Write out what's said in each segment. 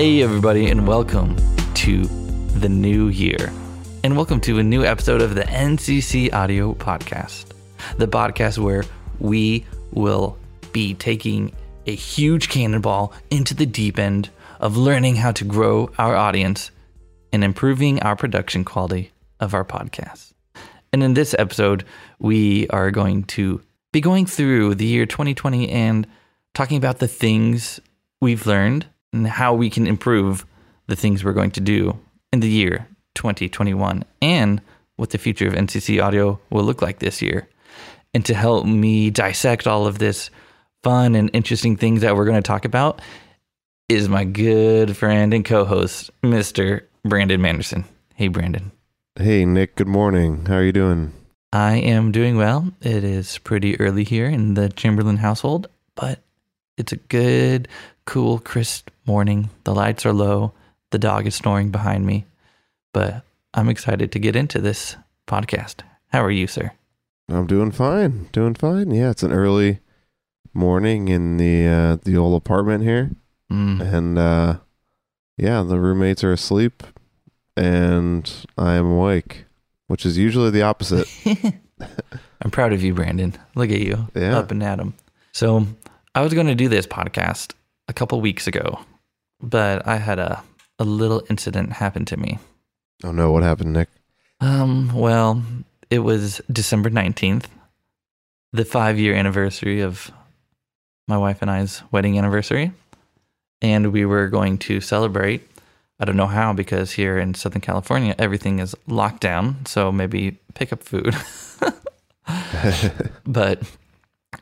Hey, everybody, and welcome to the new year. And welcome to a new episode of the NCC Audio Podcast, the podcast where we will be taking a huge cannonball into the deep end of learning how to grow our audience and improving our production quality of our podcast. And in this episode, we are going to be going through the year 2020 and talking about the things we've learned and how we can improve the things we're going to do in the year 2021 and what the future of NCC audio will look like this year. And to help me dissect all of this fun and interesting things that we're going to talk about is my good friend and co host, Mr. Brandon Manderson. Hey, Brandon. Hey, Nick. Good morning. How are you doing? I am doing well. It is pretty early here in the Chamberlain household, but it's a good, cool, crisp morning. The lights are low. The dog is snoring behind me, but I'm excited to get into this podcast. How are you, sir? I'm doing fine. Doing fine. Yeah, it's an early morning in the uh, the old apartment here, Mm. and uh, yeah, the roommates are asleep, and I am awake, which is usually the opposite. I'm proud of you, Brandon. Look at you, Yeah. up and at 'em. So, I was going to do this podcast a couple weeks ago, but I had a a little incident happen to me. oh no, what happened, Nick? Um, well, it was December 19th, the five year anniversary of my wife and I's wedding anniversary. And we were going to celebrate. I don't know how, because here in Southern California, everything is locked down. So maybe pick up food. but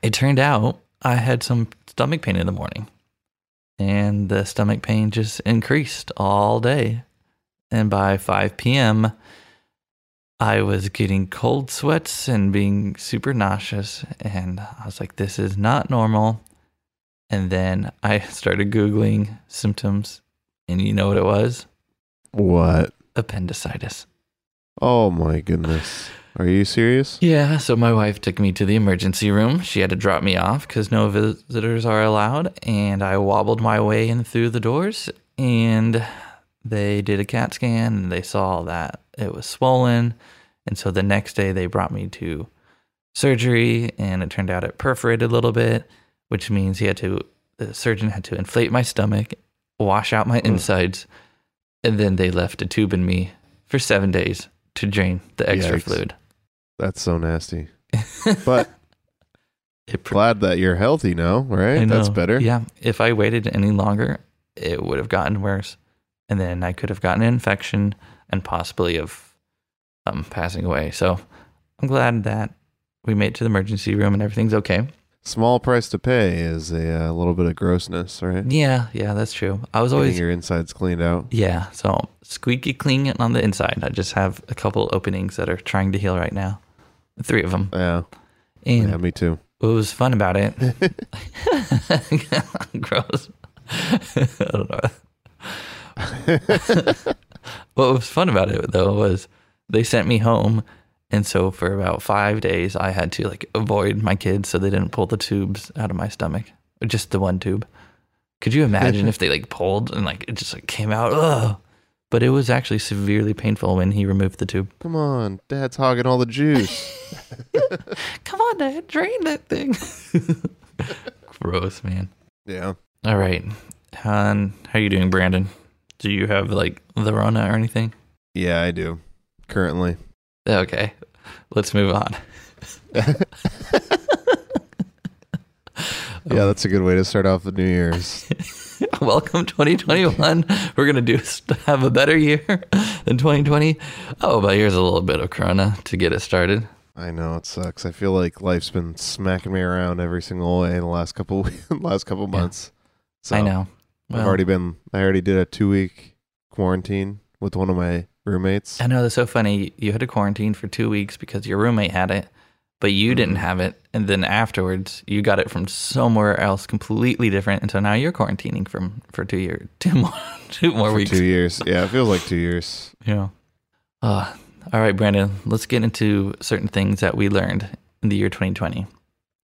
it turned out I had some stomach pain in the morning. And the stomach pain just increased all day. And by 5 p.m., I was getting cold sweats and being super nauseous. And I was like, this is not normal. And then I started Googling symptoms. And you know what it was? what? Appendicitis. Oh my goodness. Are you serious? Yeah, so my wife took me to the emergency room. She had to drop me off because no visitors are allowed. And I wobbled my way in through the doors. And they did a CAT scan and they saw that it was swollen. And so the next day they brought me to surgery and it turned out it perforated a little bit, which means he had to, the surgeon had to inflate my stomach, wash out my hmm. insides, and then they left a tube in me for seven days to drain the extra Yikes. fluid. That's so nasty. But It pr- glad that you're healthy now, right? I know. That's better. Yeah. If I waited any longer, it would have gotten worse. And then I could have gotten an infection and possibly of um, passing away. So I'm glad that we made it to the emergency room and everything's okay. Small price to pay is a uh, little bit of grossness, right? Yeah. Yeah, that's true. I was Getting always, your insides cleaned out. yeah. So squeaky clean on the inside. I just have a couple openings that are trying to heal right now. Three of them. Yeah, And yeah, me too. what was fun about it, gross. I don't know. what was fun about it though was they sent me home and so for about five days i had to like avoid my kids so they didn't pull the tubes out of my stomach just the one tube could you imagine if they like pulled and like it just like came out Ugh. But it was actually severely painful when he removed the tube Come on, Dad's hogging all the juice. come on dad drain that thing gross man yeah. all right Han, how are you doing brandon do you have like the rona or anything Yeah, I do. Currently. Okay, let's move on. Yeah, that's a good way to start off the New Year's. Welcome 2021. We're gonna do have a better year than 2020. Oh, but here's a little bit of Corona to get it started. I know it sucks. I feel like life's been smacking me around every single way in the last couple last couple months. So I know. I've already been. I already did a two week quarantine with one of my roommates. I know that's so funny. You had to quarantine for two weeks because your roommate had it, but you didn't Mm-hmm. have it, and then afterwards you got it from somewhere else, completely different, and so now you're quarantining from for two years, two more, two more for weeks. two years. Yeah, it feels like two years. Yeah. Uh, all right, Brandon, let's get into certain things that we learned in the year 2020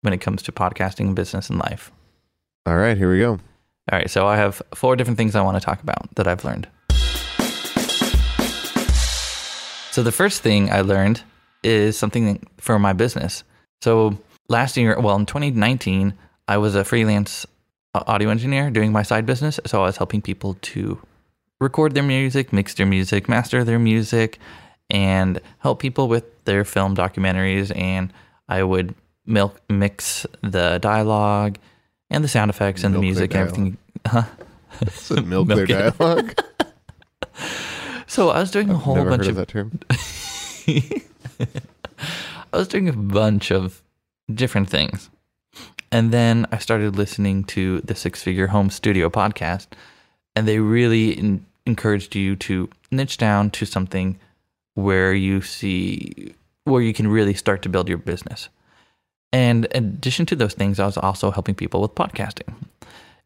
when it comes to podcasting, business, and life. All right, here we go. All right, so I have four different things I want to talk about that I've learned. So the first thing I learned is something for my business. So last year, well, in 2019, I was a freelance uh, audio engineer doing my side business. So I was helping people to record their music, mix their music, master their music, and help people with their film documentaries. And I would milk, mix the dialogue and the sound effects and the Milk their music and everything. Huh? So milk, Milk their dialogue. So I was doing a whole bunch of of that term. I was doing a bunch of different things. And then I started listening to the Six Figure Home Studio podcast, and they really in- encouraged you to niche down to something where you see where you can really start to build your business. And in addition to those things, I was also helping people with podcasting.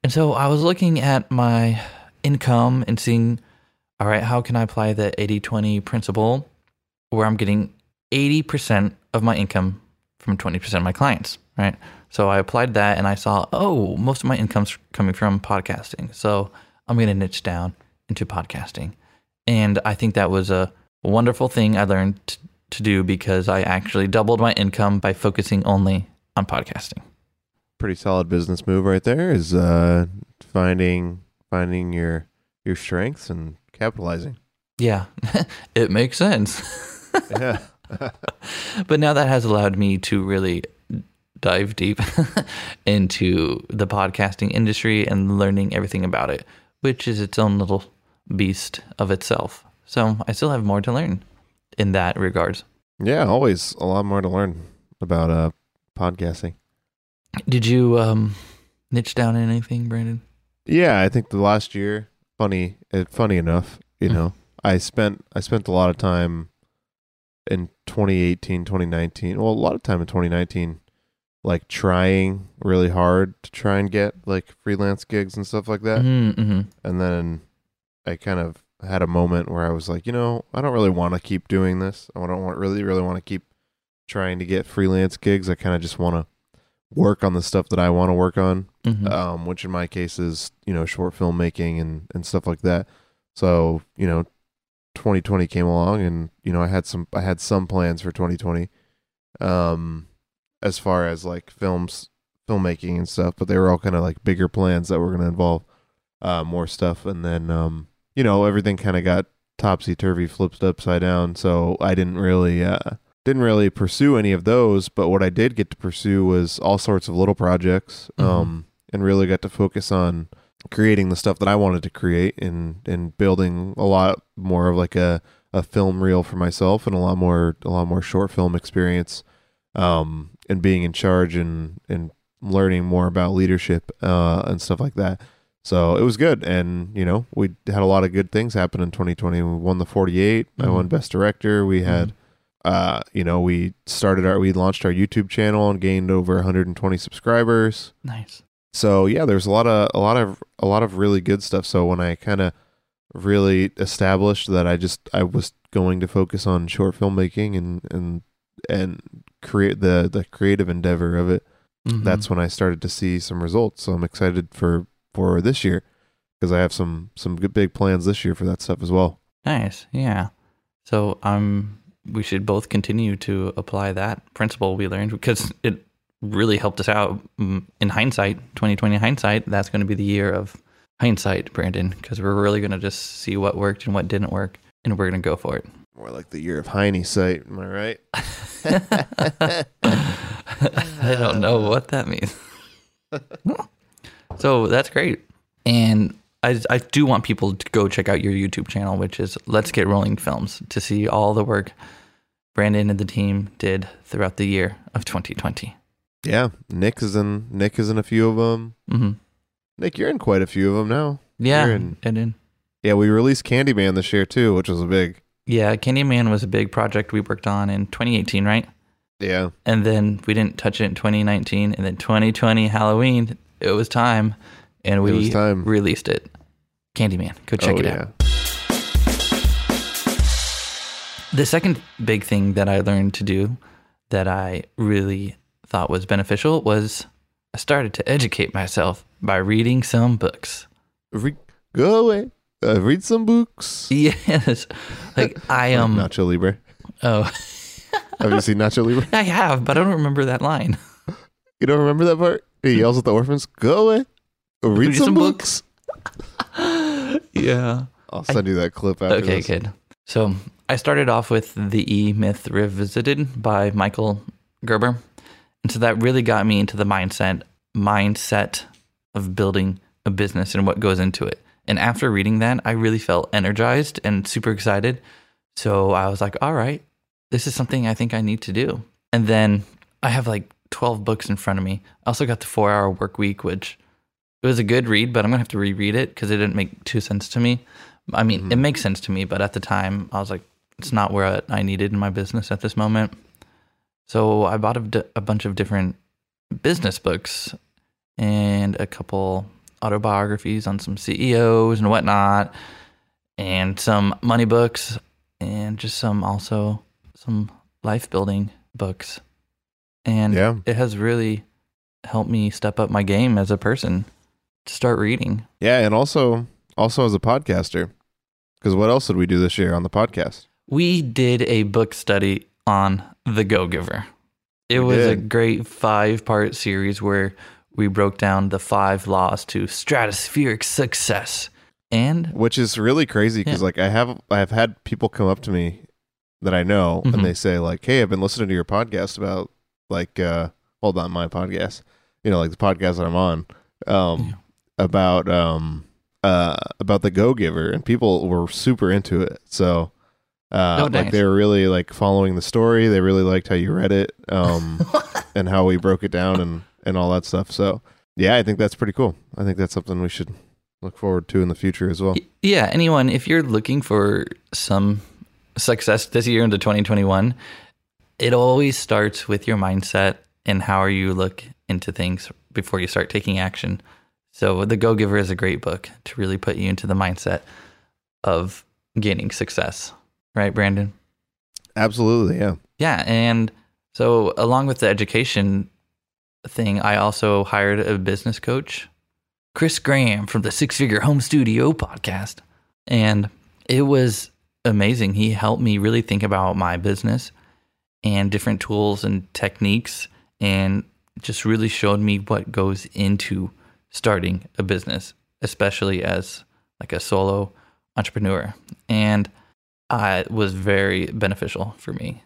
And so I was looking at my income and seeing, all right, how can I apply the 80 20 principle where I'm getting 80% of my income from 20% of my clients, right? So I applied that and I saw, oh, most of my income's coming from podcasting. So I'm going to niche down into podcasting. And I think that was a wonderful thing I learned t- to do because I actually doubled my income by focusing only on podcasting. Pretty solid business move right there. Is uh, finding finding your your strengths and capitalizing. Yeah, it makes sense. Yeah. But now that has allowed me to really dive deep into the podcasting industry and learning everything about it, which is its own little beast of itself. So I still have more to learn in that regards. yeah. Always a lot more to learn about uh podcasting. Did you um, niche down in anything, Brandon? Yeah, I think the last year, funny, funny enough, you Mm. know, I spent I spent a lot of time in 2018, 2019. Well, a lot of time in 2019, like trying really hard to try and get like freelance gigs and stuff like that. Mm-hmm. And then I kind of had a moment where I was like, you know, I don't really want to keep doing this. I don't want really, really want to keep trying to get freelance gigs. I kind of just want to work on the stuff that I want to work on hmm um, which in my case is you know short film making and and stuff like that. So you know, 2020 came along, and you know I had some I had some plans for 2020, um, as far as like films filmmaking and stuff, but they were all kind of like bigger plans that were going to involve uh, more stuff, and then um, you know everything kind of got topsy turvy, flipped upside down. So I didn't really uh, didn't really pursue any of those. But what I did get to pursue was all sorts of little projects, Mhm. um, and really got to focus on creating the stuff that I wanted to create and and building a lot more of like a a film reel for myself and a lot more a lot more short film experience um and being in charge and and learning more about leadership uh and stuff like that. So it was good. And you know we had a lot of good things happen in 2020 we won the 48 i Mhm. won best director. We had uh you know we started our we launched our youtube channel and gained over 120 subscribers. Nice. So yeah there's a lot of a lot of a lot of really good stuff so when i kind of really established that i just i was going to focus on short filmmaking and and and create the the creative endeavor of it Mhm. that's when i started to see some results so i'm excited for for this year because i have some some good big plans this year for that stuff as well Nice. Yeah. So um we should both continue to apply that principle we learned because it really helped us out Mm, in hindsight, 2020 hindsight, that's going to be the year of hindsight, Brandon, because we're really going to just see what worked and what didn't work and we're going to go for it. more like the year of hindsight am i right I don't know what that means. so that's great. And I, I do want people to go check out your YouTube channel, which is Let's Get Rolling Films, to see all the work Brandon and the team did throughout the year of 2020. Yeah nick is in nick is in a few of them hmm nick you're in quite a few of them now Yeah. You're in- and then, yeah we released candyman this year too which was a big yeah, Candyman was a big project we worked on in 2018, right? yeah And then we didn't touch it in 2019. And then 2020, Halloween, it was time. And we it time released it. Candyman. Go check Oh, it out. The second big thing that I learned to do that I really thought was beneficial was I started to educate myself by reading some books. Re- go away. Uh, read some books. Yes. Like I Like um Nacho Libre. oh Have you seen Nacho Libre? I have, but I don't remember that line. You don't remember that part? He yells at the orphans, "Go away, read, Read some, some books." yeah. I'll send you that clip after Okay, this. good. So I started off with The E Myth Revisited by Michael Gerber. And so that really got me into the mindset mindset of building a business and what goes into it. And after reading that, I really felt energized and super excited. So I was like, all right, this is something I think I need to do. And then I have like 12 books in front of me. I also got the four hour work week, which it was a good read, but I'm going to have to reread it because it didn't make too sense to me. I mean, it mm-hmm. makes sense to me, but at the time, I was like, it's not where I needed in my business at this moment. So I bought a, d- a bunch of different business books and a couple autobiographies on some CEOs and whatnot, and some money books, and just some also some life building books. And Yeah. it has really helped me step up my game as a person to start reading. Yeah, and also also as a podcaster, because what else did we do this year on the podcast? We did a book study on The Go Giver. It We was a great five part series where we broke down the five laws to stratospheric success. And Which is really crazy because Yeah. like I have I've had people come up to me that I know Mhm. and they say like, "Hey, I've been listening to your podcast about like uh hold on my podcast, you know, like the podcast that I'm on, um, about um uh about the Go Giver, and people were super into it. So uh Oh, like they were really like following the story. They really liked how you read it, um, and how we broke it down and and all that stuff. So yeah, I think that's pretty cool. I think that's something we should look forward to in the future as well. Yeah, anyone, if you're looking for some success this year into 2021, it always starts with your mindset and how you look into things before you start taking action. So, The Go Giver is a great book to really put you into the mindset of gaining success. Right, Brandon? Absolutely, yeah. Yeah, and so along with the education thing, I also hired a business coach, Chris Graham from the Six Figure Home Studio podcast. And it was amazing. He helped me really think about my business and different tools and techniques and just really showed me what goes into starting a business, especially as like a solo entrepreneur. And uh, it was very beneficial for me.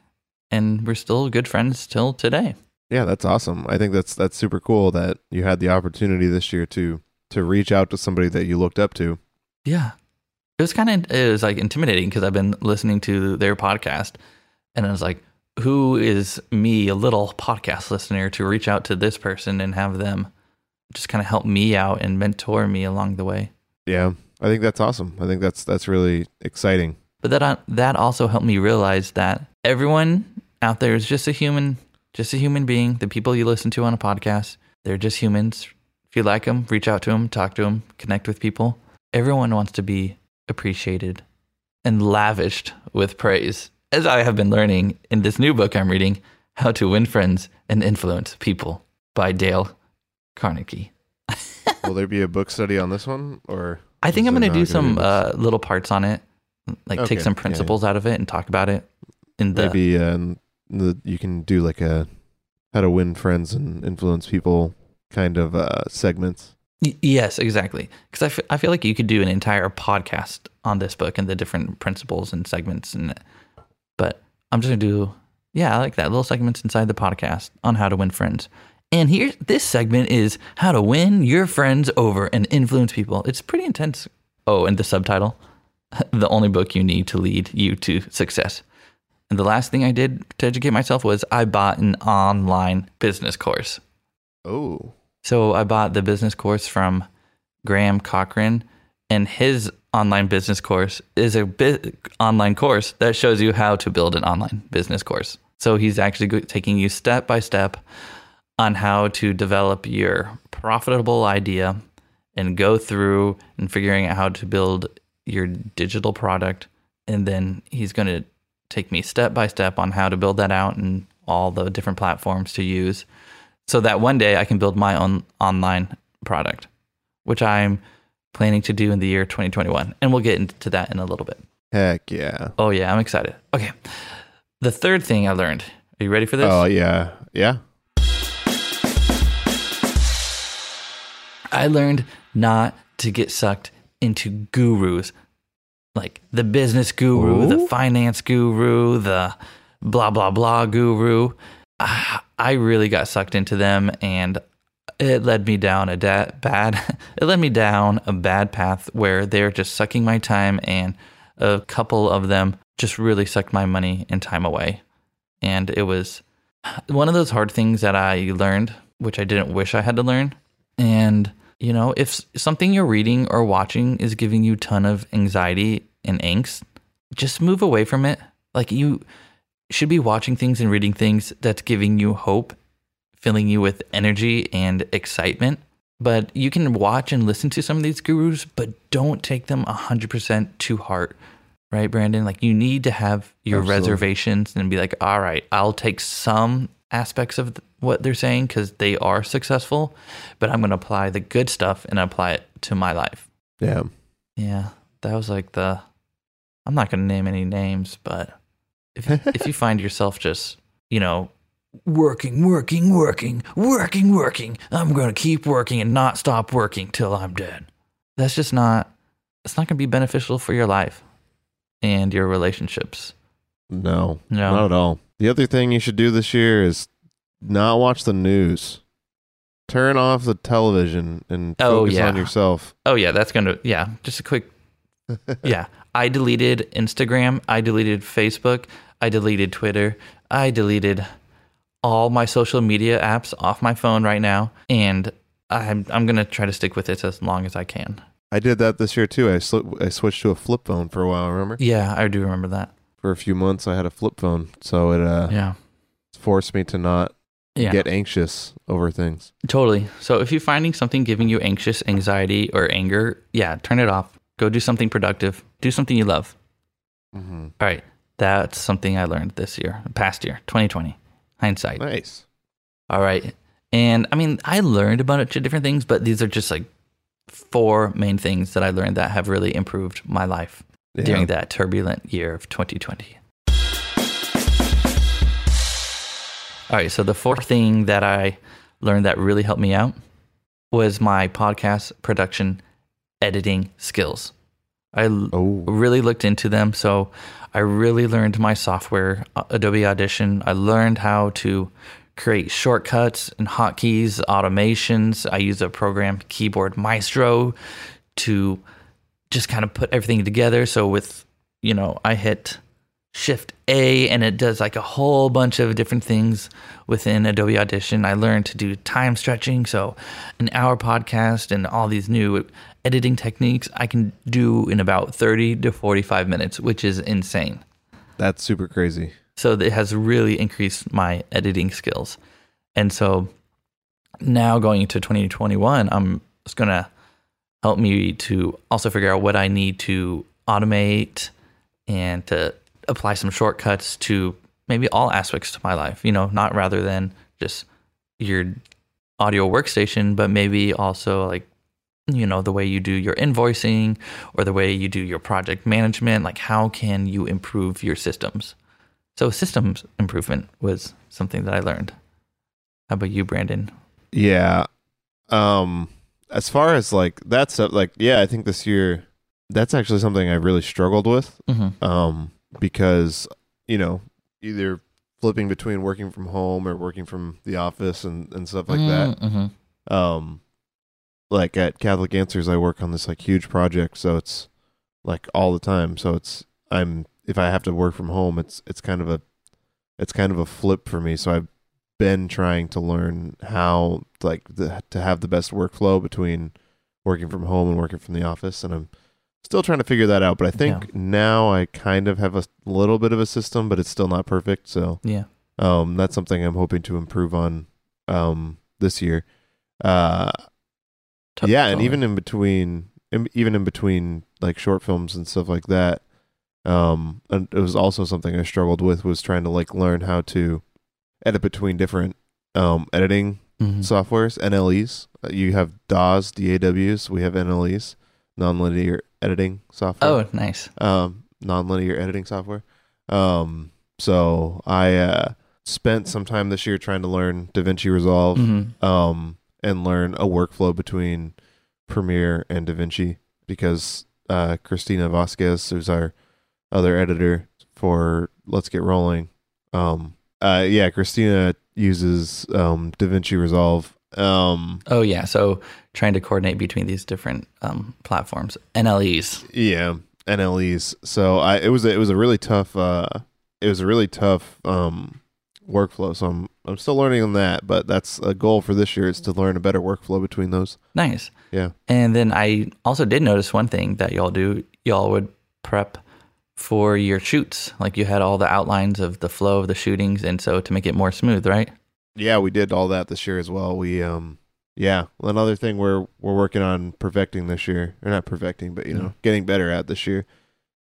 And we're still good friends till today. Yeah, that's awesome. I think that's that's super cool that you had the opportunity this year to to reach out to somebody that you looked up to. Yeah. It was kind of it was like intimidating because I've been listening to their podcast and I was like, who is me, a little podcast listener, to reach out to this person and have them just kind of help me out and mentor me along the way. Yeah, I think that's awesome. I think that's that's really exciting. But that that also helped me realize that everyone out there is just a human, just a human being. The people you listen to on a podcast, they're just humans. If you like them, reach out to them, talk to them, connect with people. Everyone wants to be appreciated and lavished with praise, as I have been learning in this new book I'm reading, How to Win Friends and Influence People by Dale Carnegie. Will there be a book study on this one, or I think I'm going to do some uh, little parts on it, like Okay, take some yeah, yeah. principles out of it and talk about it in the maybe uh, the, you can do like a how to win friends and influence people kind of uh, segments. Y- yes, exactly. Because I, f- I feel like you could do an entire podcast on this book and the different principles and segments, and but I'm just gonna do yeah, I like that little segments inside the podcast on how to win friends. And here, this segment is how to win your friends over and influence people. It's pretty intense. Oh, and the subtitle: the only book you need to lead you to success. And the last thing I did to educate myself was I bought an online business course. Oh, So I bought the business course from Graham Cochran, and his online business course is a bi- online course that shows you how to build an online business course. So he's actually taking you step by step on how to develop your profitable idea and go through and figuring out how to build your digital product. And then he's going to take me step by step on how to build that out and all the different platforms to use so that one day I can build my own online product, which I'm planning to do in the year 2021. And we'll get into that in a little bit. Heck yeah. Oh, yeah, I'm excited. Okay. The third thing I learned. Are you ready for this? Oh yeah. Yeah. I learned not to get sucked into gurus like the business guru, the finance guru, the blah, blah, blah guru. Ah, I really got sucked into them and it led me down a da- bad it led me down a bad path where they're just sucking my time and a couple of them just really sucked my money and time away. And it was one of those hard things that I learned which I didn't wish I had to learn. And you know if something you're reading or watching is giving you a ton of anxiety and angst just move away from it like you should be watching things and reading things that's giving you hope filling you with energy and excitement. But you can watch and listen to some of these gurus, but don't take them 100% to heart. Right, Brandon? Like you need to have your Absolutely. reservations and be like, all right, I'll take some aspects of what they're saying because they are successful, but I'm going to apply the good stuff and apply it to my life. Yeah. Yeah, that was like the. I'm not going to name any names, but if if you find yourself just, you know, working, working, working, working, working, I'm going to keep working and not stop working till I'm dead. That's just not. It's not going to be beneficial for your life and your relationships. No. No. Not at all. The other thing you should do this year is not watch the news. Turn off the television and Oh, focus yeah. on yourself. Oh yeah, that's going to yeah, just a quick Yeah, I deleted Instagram, I deleted Facebook, I deleted Twitter, I deleted all my social media apps off my phone right now and I'm I'm going to try to stick with it as long as I can. I did that this year too. I sli- I switched to a flip phone for a while. Remember? Yeah, I do remember that. For a few months, I had a flip phone, so it uh, Yeah. forced me to not Yeah. get anxious over things. Totally. So if you're finding something giving you anxious, anxiety, or anger, yeah, turn it off. Go do something productive. Do something you love. Mm-hmm. All right. That's something I learned this year, past year, 2020. Hindsight. Nice. All right. And I mean, I learned a bunch of different things, but these are just like four main things that I learned that have really improved my life Yeah. during that turbulent year of 2020. All right. So the fourth thing that I learned that really helped me out was my podcast production editing skills. I Oh, really looked into them. So I really learned my software, uh, Adobe Audition. I learned how to create shortcuts and hotkeys, automations. I use a program, Keyboard Maestro, to just kind of put everything together. So with, you know, I hit Shift A and it does like a whole bunch of different things within Adobe Audition. I learned to do time stretching. So an hour podcast and all these new editing techniques I can do in about 30 to 45 minutes, which is insane. that's super crazy. So it has really increased my editing skills. And so now going into 2021, I'm just going to help me to also figure out what I need to automate and to apply some shortcuts to maybe all aspects to my life, you know, not rather than just your audio workstation, but maybe also like you know the way you do your invoicing or the way you do your project management like how can you improve your systems so systems improvement was something that I learned. How about you, Brandon? Yeah. Um as far as like that stuff like yeah, I think this year that's actually something I really struggled with Mm-hmm. um because you know, either flipping between working from home or working from the office and and stuff like that. Mm-hmm. Um like at Catholic Answers I work on this like huge project so it's like all the time. So it's I'm if I have to work from home it's it's kind of a it's kind of a flip for me. So I've been trying to learn how like the, to have the best workflow between working from home and working from the office and I'm still trying to figure that out but I think Yeah. now I kind of have a little bit of a system but it's still not perfect so Yeah. um that's something I'm hoping to improve on um this year uh Tough yeah and even in between in, even in between like short films and stuff like that um and it was also something i struggled with was trying to like learn how to edit between different um editing Mhm. softwares, NLEs. Uh, You have DAWs, DAWs. We have NLEs, nonlinear editing software. Oh, nice. um, nonlinear editing software. Um, so I uh, spent some time this year trying to learn DaVinci Resolve Mhm. um, and learn a workflow between Premiere and DaVinci because uh, Christina Vasquez, who's our other editor for Let's Get Rolling, um, uh, yeah, Christina uses um, DaVinci Resolve. Um, Oh, yeah. So trying to coordinate between these different um, platforms, NLEs. Yeah, NLEs. So I it was a, it was a really tough uh it was a really tough um workflow. So I'm I'm still learning on that, but that's a goal for this year is to learn a better workflow between those. Nice. Yeah. And then I also did notice one thing that y'all do. Y'all would prep for your shoots. Like you had all the outlines of the flow of the shootings. And so to make it more smooth, right? Yeah, we did all that this year as well. We um yeah, another thing we're we're working on perfecting this year. Or not perfecting, but you know, Mhm. getting better at this year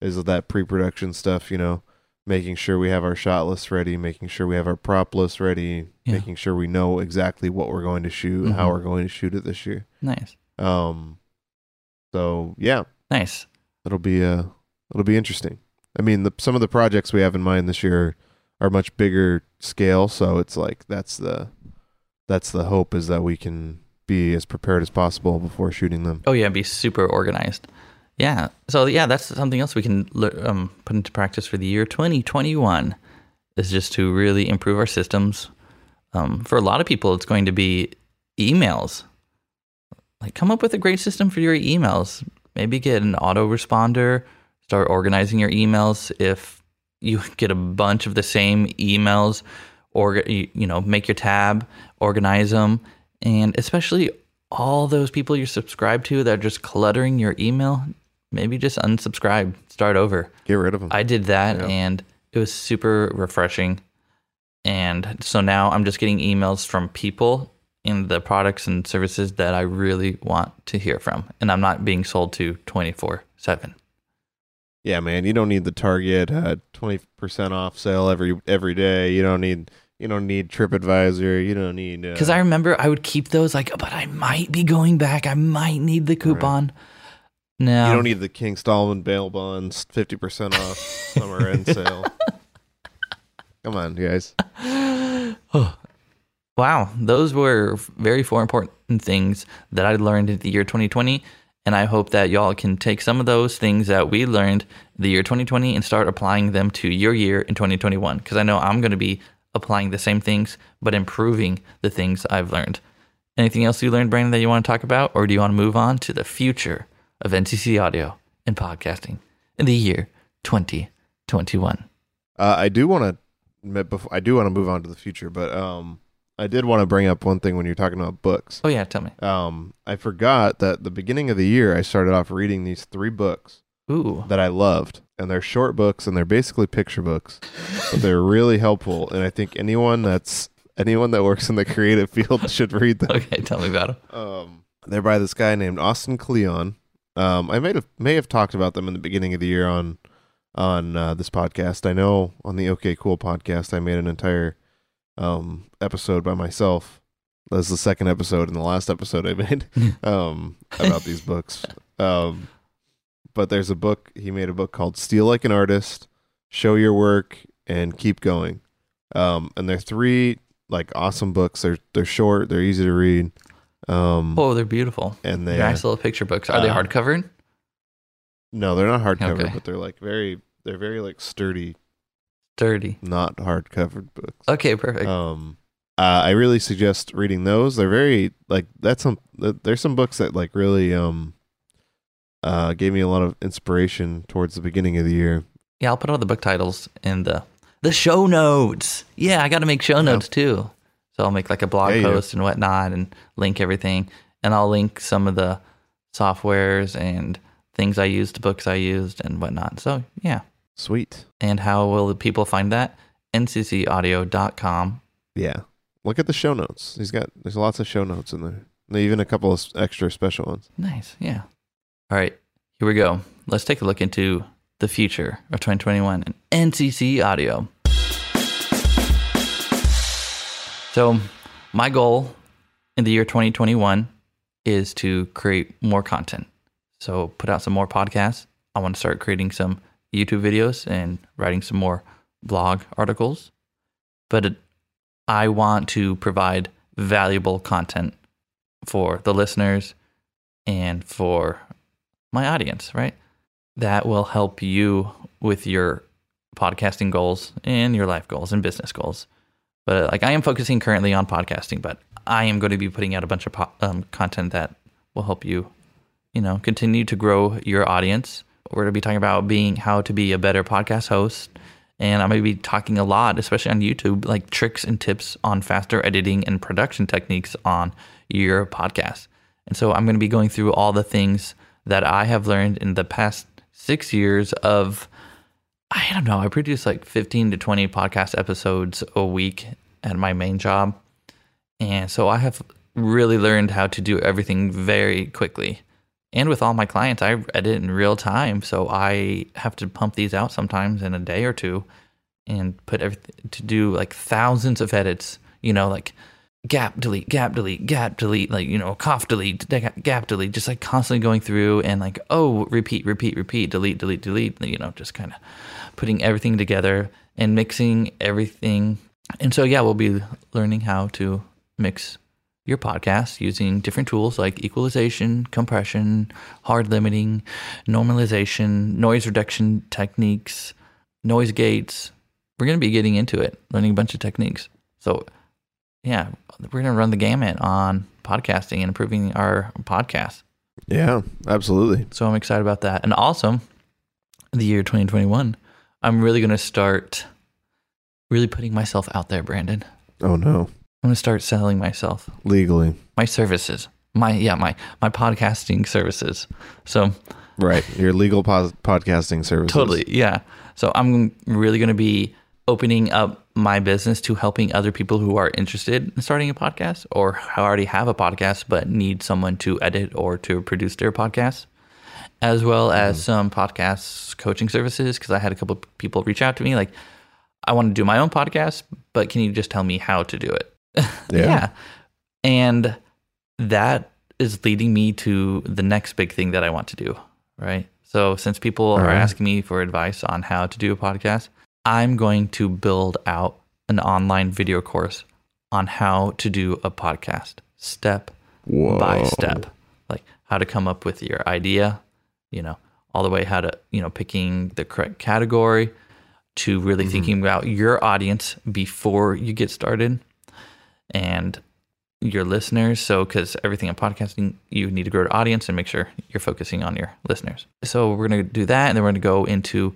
is that pre-production stuff, you know, making sure we have our shot list ready, making sure we have our prop list ready, Yeah. making sure we know exactly what we're going to shoot, how Mhm. we're going to shoot it this year. Nice. Um, so yeah, Nice. it'll be uh, it'll be interesting. I mean, the, some of the projects we have in mind this year are much bigger scale, so it's like that's the that's the hope is that we can be as prepared as possible before shooting them. Oh, yeah. Be super organized. Yeah. So, yeah, that's something else we can um, put into practice for the year 2021 is just to really improve our systems. Um, for a lot of people, it's going to be emails. Like, come up with a great system for your emails. Maybe get an autoresponder, start organizing your emails. If you get a bunch of the same emails, or you know, make your tab, organize them, and especially all those people you're subscribed to that are just cluttering your email. Maybe just unsubscribe, start over. Get rid of them. I did that Yeah. and it was super refreshing. And so now I'm just getting emails from people in the products and services that I really want to hear from. And I'm not being sold to 24 7. Yeah, man, you don't need the Target uh, twenty percent off sale every every day. You don't need you don't need TripAdvisor. You don't need uh, Because I remember I would keep those like, but I might be going back. I might need the coupon. No. you don't need the King Stallman bail bonds fifty percent off summer end sale. Come on, guys. Wow, those were very four important things that I learned in the year 2020. And I hope that y'all can take some of those things that we learned the year 2020 and start applying them to your year in 2021. Because I know I'm going to be applying the same things, but improving the things I've learned. Anything else you learned, Brandon, that you want to talk about? Or do you want to move on to the future of NCC audio and podcasting in the year 2021? Uh, I do want to, I do want to move on to the future, but um, I did want to bring up one thing when you're talking about books. Oh, yeah, tell me. Um, I forgot that the beginning of the year I started off reading these three books Ooh. that I loved, and they're short books and they're basically picture books, but they're really helpful. And I think anyone that's anyone that works in the creative field should read them. Okay, tell me about them. Um, they're by this guy named Austin Kleon. Um, I may have may have talked about them in the beginning of the year on on uh, this podcast. I know on the OK Cool podcast, I made an entire um, episode by myself. That's the second episode and the last episode I made um, about these books. Um, but there's a book he made a book called "Steal Like an Artist," "Show Your Work," and "Keep Going." Um, and they're three like awesome books. They're they're short. They're easy to read. Um, Oh, they're beautiful. and they They're nice little picture books. Are they Uh, hardcover? no, they're not hardcover, Okay. but they're like very they're very like sturdy, Sturdy. not hardcovered books. Okay, perfect. Um, uh, I really suggest reading those. They're very like that's some. There's some books that like really um, uh, gave me a lot of inspiration towards the beginning of the year. yeah, I'll put all the book titles in the the show notes. Yeah, I got to make show notes too. So I'll make like a blog Yeah, post and whatnot, and link everything, and I'll link some of the softwares and things I used, books I used, and whatnot. So yeah. Sweet. And how will the people find that? nccaudio.com. Yeah. Look at the show notes. He's got there's lots of show notes in there. Even a couple of extra special ones. Nice. Yeah. All right. Here we go. Let's take a look into the future of 2021 and NCC audio. So, my goal in the year 2021 is to create more content. So put out some more podcasts. I want to start creating some YouTube videos and writing some more blog articles. But it, I want to provide valuable content for the listeners and for my audience, right? That will help you with your podcasting goals and your life goals and business goals. But like I am focusing currently on podcasting, but I am going to be putting out a bunch of po- um, content that will help you, you know, continue to grow your audience. We're going to be talking about being how to be a better podcast host. And I'm going to be talking a lot, especially on YouTube, like tricks and tips on faster editing and production techniques on your podcast. And so I'm going to be going through all the things that I have learned in the past six years of, I don't know, I produce like 15 to 20 podcast episodes a week at my main job. And so I have really learned how to do everything very quickly. And with all my clients, I edit in real time. So I have to pump these out sometimes in a day or two and put everything to do like thousands of edits, you know, like gap delete, gap delete, gap delete, like, you know, cough delete, gap delete, just like constantly going through and like, oh, repeat, repeat, repeat, delete, delete, delete, you know, just kind of putting everything together and mixing everything. And so, yeah, we'll be learning how to mix your podcast using different tools like equalization, compression, hard limiting, normalization, noise reduction techniques, noise gates. We're going to be getting into it, learning a bunch of techniques. So, yeah, we're going to run the gamut on podcasting and improving our podcast. Yeah, absolutely. So I'm excited about that. And also, the year 2021, I'm really going to start really putting myself out there, Brandon. Oh no. I'm to start selling myself, Legally. my services, my yeah, my my podcasting services. So Right. Your legal podcasting services. Totally, yeah. So I'm really going to be opening up my business to helping other people who are interested in starting a podcast or already have a podcast but need someone to edit or to produce their podcast, as well as mm-hmm. some podcast coaching services. Because I had a couple of people reach out to me like, I want to do my own podcast, but can you just tell me how to do it? Yeah. And that is leading me to the next big thing that I want to do, right? So since people are right. asking me for advice on how to do a podcast, I'm going to build out an online video course on how to do a podcast step Whoa. by step. Like how to come up with your idea, you know, all the way how to, you know, picking the correct category to really mm-hmm. thinking about your audience before you get started and your listeners. So, because everything in podcasting, you need to grow your audience and make sure you're focusing on your listeners. So, we're going to do that. And then we're going to go into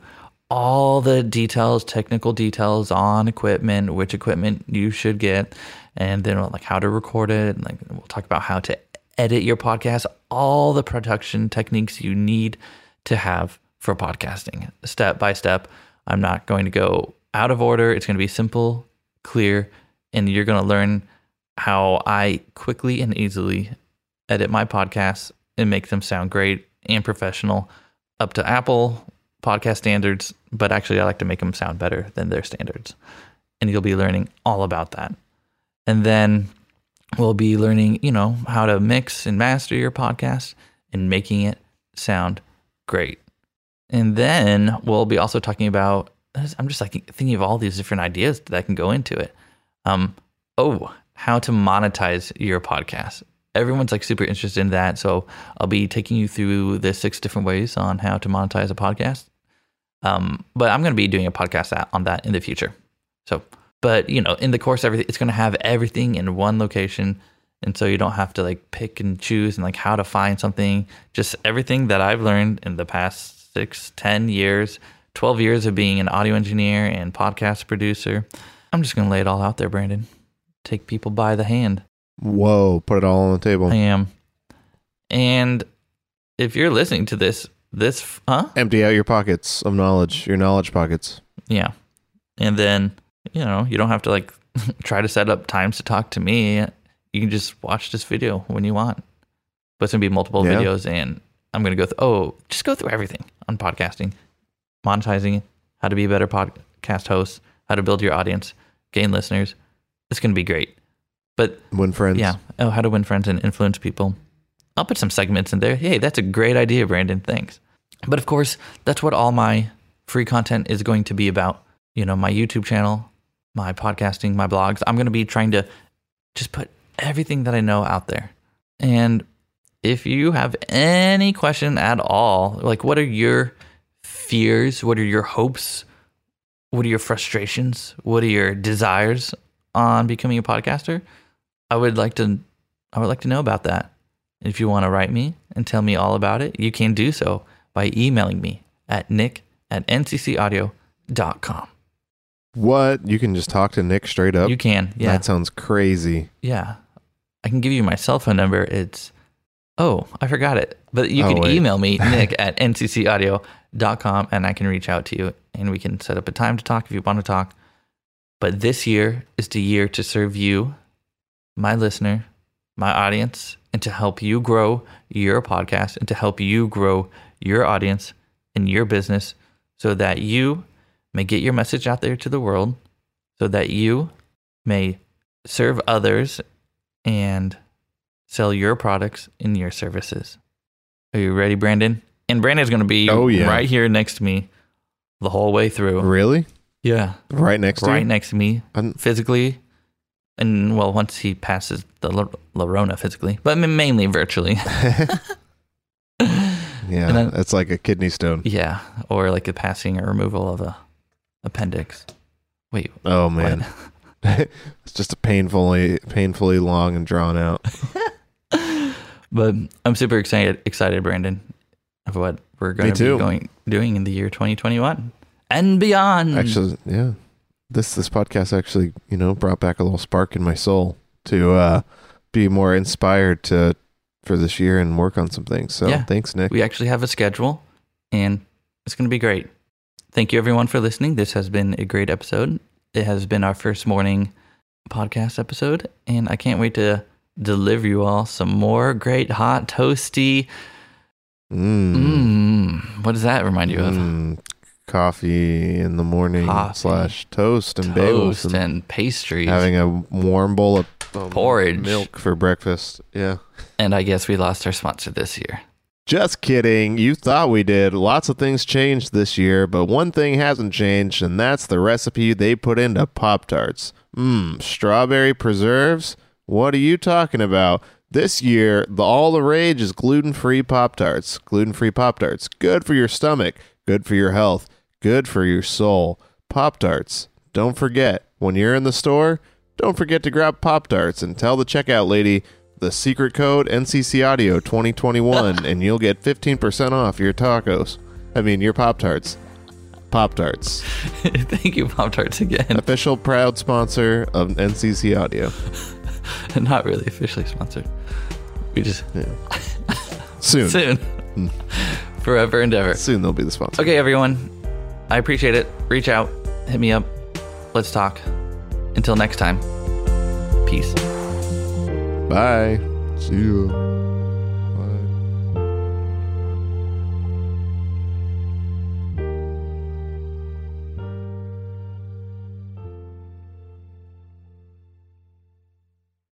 all the details, technical details on equipment, which equipment you should get, and then like how to record it. And like we'll talk about how to edit your podcast, all the production techniques you need to have for podcasting, step by step. I'm not going to go out of order. It's going to be simple, clear, and you're going to learn how I quickly and easily edit my podcasts and make them sound great and professional up to Apple podcast standards, but actually I like to make them sound better than their standards. And you'll be learning all about that. And then we'll be learning, you know, how to mix and master your podcast and making it sound great. And then we'll be also talking about I'm just like thinking of all these different ideas that I can go into it. Um, oh, how to monetize your podcast. Everyone's like super interested in that. So I'll be taking you through the six different ways on how to monetize a podcast. Um, but I'm going to be doing a podcast on that in the future. So, but you know, in the course, everything it's going to have everything in one location, and so you don't have to like pick and choose and like how to find something. Just everything that I've learned in the past six, ten years, twelve years of being an audio engineer and podcast producer. I'm just going to lay it all out there, Brandon. Take people by the hand. Whoa. Put it all on the table. I am. And if you're listening to this, this, huh? Empty out your pockets of knowledge, your knowledge pockets. Yeah. And then, you know, you don't have to like try to set up times to talk to me. You can just watch this video when you want. But it's going to be multiple Yeah. videos. And I'm going to go through, oh, just go through everything on podcasting, monetizing, how to be a better podcast host, how to build your audience, gain listeners. It's going to be great. But Win friends. yeah, oh, how to win friends and influence people. I'll put some segments in there. Hey, that's a great idea, Brandon. Thanks. But of course, that's what all my free content is going to be about. You know, my YouTube channel, my podcasting, my blogs. I'm going to be trying to just put everything that I know out there. And if you have any question at all, like what are your fears? What are your hopes? What are your frustrations? What are your desires on becoming a podcaster? I would like to I would like to know about that. If you want to write me and tell me all about it, you can do so by emailing me at nick at nccaudio.com. What? You can just talk to Nick straight up? You can, yeah. That sounds crazy. Yeah. I can give you my cell phone number. It's, oh, I forgot it. But you Oh, can wait. email me, nick at nccaudio.com, and I can reach out to you and we can set up a time to talk if you want to talk. But this year is the year to serve you, my listener, my audience, and to help you grow your podcast and to help you grow your audience and your business so that you may get your message out there to the world, so that you may serve others and sell your products and your services. Are you ready, Brandon? And Brandon's going to be Oh, yeah. right here next to me the whole way through. Really? Yeah, Right next to right you? next to me I'm- physically. And well, once he passes the La- Lorona physically, but mainly virtually. Yeah, then- it's like a kidney stone. yeah, or like a passing or removal of a appendix. Wait, Oh man, it's just a painfully, painfully long and drawn out. But I'm super excited, excited, Brandon, of what we're going to be going doing in the year 2021 and beyond. Actually, yeah, this this podcast actually, you know, brought back a little spark in my soul to uh, be more inspired to for this year and work on some things. So Yeah. thanks, Nick. we actually have a schedule, and it's going to be great. Thank you, everyone, for listening. This has been a great episode. It has been our first morning podcast episode, and I can't wait to deliver you all some more great, hot, toasty. Mm. Mmm. What does that remind you of? Mm. Coffee in the morning Coffee. slash toast and bagels Toast and and pastries. having a warm bowl of um, Porridge. milk for breakfast. Yeah. and I guess we lost our sponsor this year. Just kidding. You thought we did. Lots of things changed this year, but one thing hasn't changed, and that's the recipe they put into Pop Tarts. Mmm, strawberry preserves? What are you talking about? This year, the all the rage is gluten free Pop Tarts. Gluten free Pop Tarts. Good for your stomach, good for your health, good for your soul. Pop Tarts. Don't forget, when you're in the store, don't forget to grab Pop Tarts and tell the checkout lady the secret code NCC Audio 2021 and you'll get 15% off your tacos. I mean, your Pop Tarts. Pop Tarts. Thank you, Pop Tarts, again. Official proud sponsor of NCC Audio. Not really officially sponsored. We just Soon. Soon, soon, forever and ever. Soon they'll be the sponsor. Okay, everyone. I appreciate it. Reach out, hit me up. Let's talk. Until next time, peace. Bye. See you.